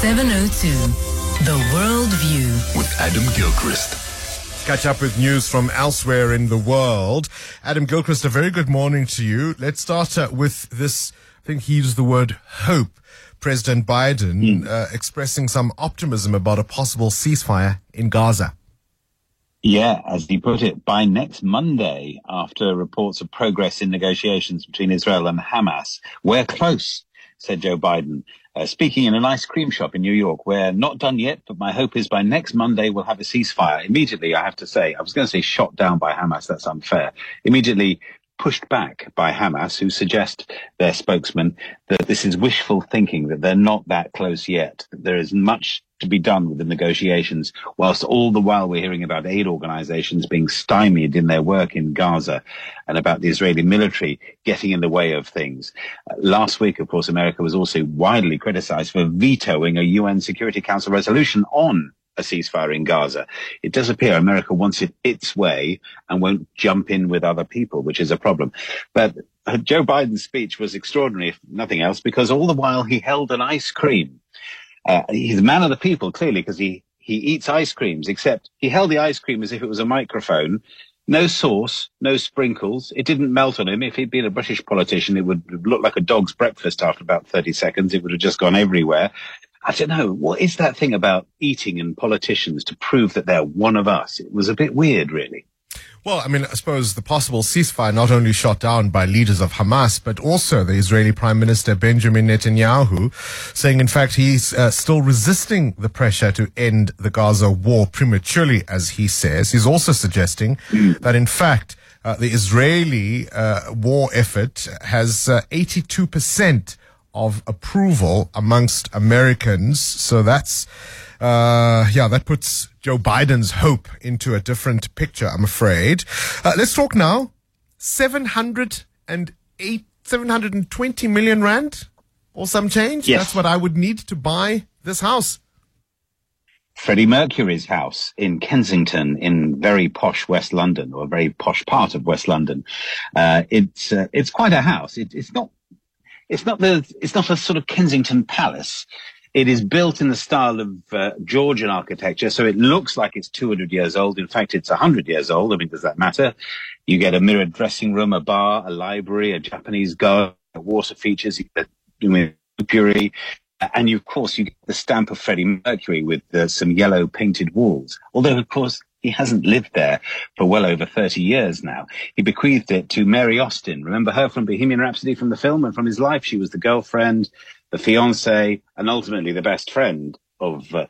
702. The World View. with Adam Gilchrist. catch up with news from elsewhere in the world. Adam Gilchrist, a very good morning to you. Let's start uh, with this. I think he used the word hope. President Biden uh, expressing some optimism about a possible ceasefire in Gaza. Yeah, as he put it, by next Monday, after reports of progress in negotiations between Israel and Hamas, we're close, said Joe Biden, uh, speaking in an ice cream shop in New York. We're not done yet, but my hope is by next Monday we'll have a ceasefire. Immediately, I have to say, I was going to say shot down by Hamas. That's unfair. Immediately pushed back by Hamas, who suggest their spokesman that this is wishful thinking, that they're not that close yet, that there is much to be done with the negotiations, whilst all the while we're hearing about aid organizations being stymied in their work in Gaza and about the Israeli military getting in the way of things. Uh, last week, of course, America was also widely criticized for vetoing a UN Security Council resolution on a ceasefire in Gaza. It does appear America wants it its way and won't jump in with other people, which is a problem. But uh, Joe Biden's speech was extraordinary, if nothing else, because all the while he held an ice cream. Uh, he's a man of the people, clearly, because he, he eats ice creams, except he held the ice cream as if it was a microphone. No sauce, no sprinkles. It didn't melt on him. If he'd been a British politician, it would look like a dog's breakfast after about 30 seconds. It would have just gone everywhere. I don't know. What is that thing about eating and politicians to prove that they're one of us? It was a bit weird, really. Well, I mean, I suppose the possible ceasefire not only shot down by leaders of Hamas, but also the Israeli Prime Minister Benjamin Netanyahu, saying in fact he's uh, still resisting the pressure to end the Gaza war prematurely, as he says. He's also suggesting that in fact uh, the Israeli uh, war effort has uh, 82% of approval amongst Americans. So that's, uh, yeah, that puts Joe Biden's hope into a different picture, I'm afraid. Uh, let's talk now. 708, 720 million rand or some change. Yes. That's what I would need to buy this house. Freddie Mercury's house in Kensington, in very posh West London, or a very posh part of West London. Uh, it's uh, it's quite a house. It, it's not it's not the it's not a sort of Kensington palace. It is built in the style of uh, Georgian architecture, so it looks like it's 200 years old. In fact, it's 100 years old. I mean, does that matter? You get a mirrored dressing room, a bar, a library, a Japanese garden, water features, you get Mercury, and you, of course, you get the stamp of Freddie Mercury with uh, some yellow painted walls. Although, of course, he hasn't lived there for well over 30 years now. He bequeathed it to Mary Austin. Remember her from Bohemian Rhapsody from the film and from his life? She was the girlfriend, the fiance, and ultimately the best friend of uh,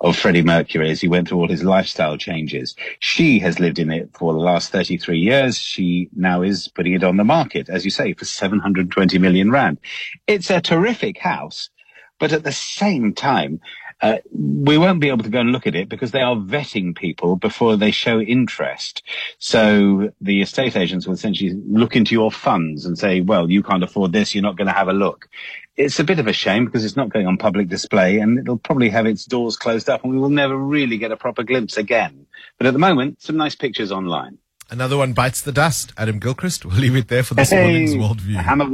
of Freddie Mercury as he went through all his lifestyle changes. She has lived in it for the last 33 years. She now is putting it on the market, as you say, for 720 million rand. It's a terrific house, but at the same time, uh, we won't be able to go and look at it because they are vetting people before they show interest. So the estate agents will essentially look into your funds and say, well, you can't afford this. You're not going to have a look. It's a bit of a shame because it's not going on public display and it'll probably have its doors closed up and we will never really get a proper glimpse again. But at the moment, some nice pictures online. Another one bites the dust. Adam Gilchrist. We'll leave it there for this morning's worldview. Hammer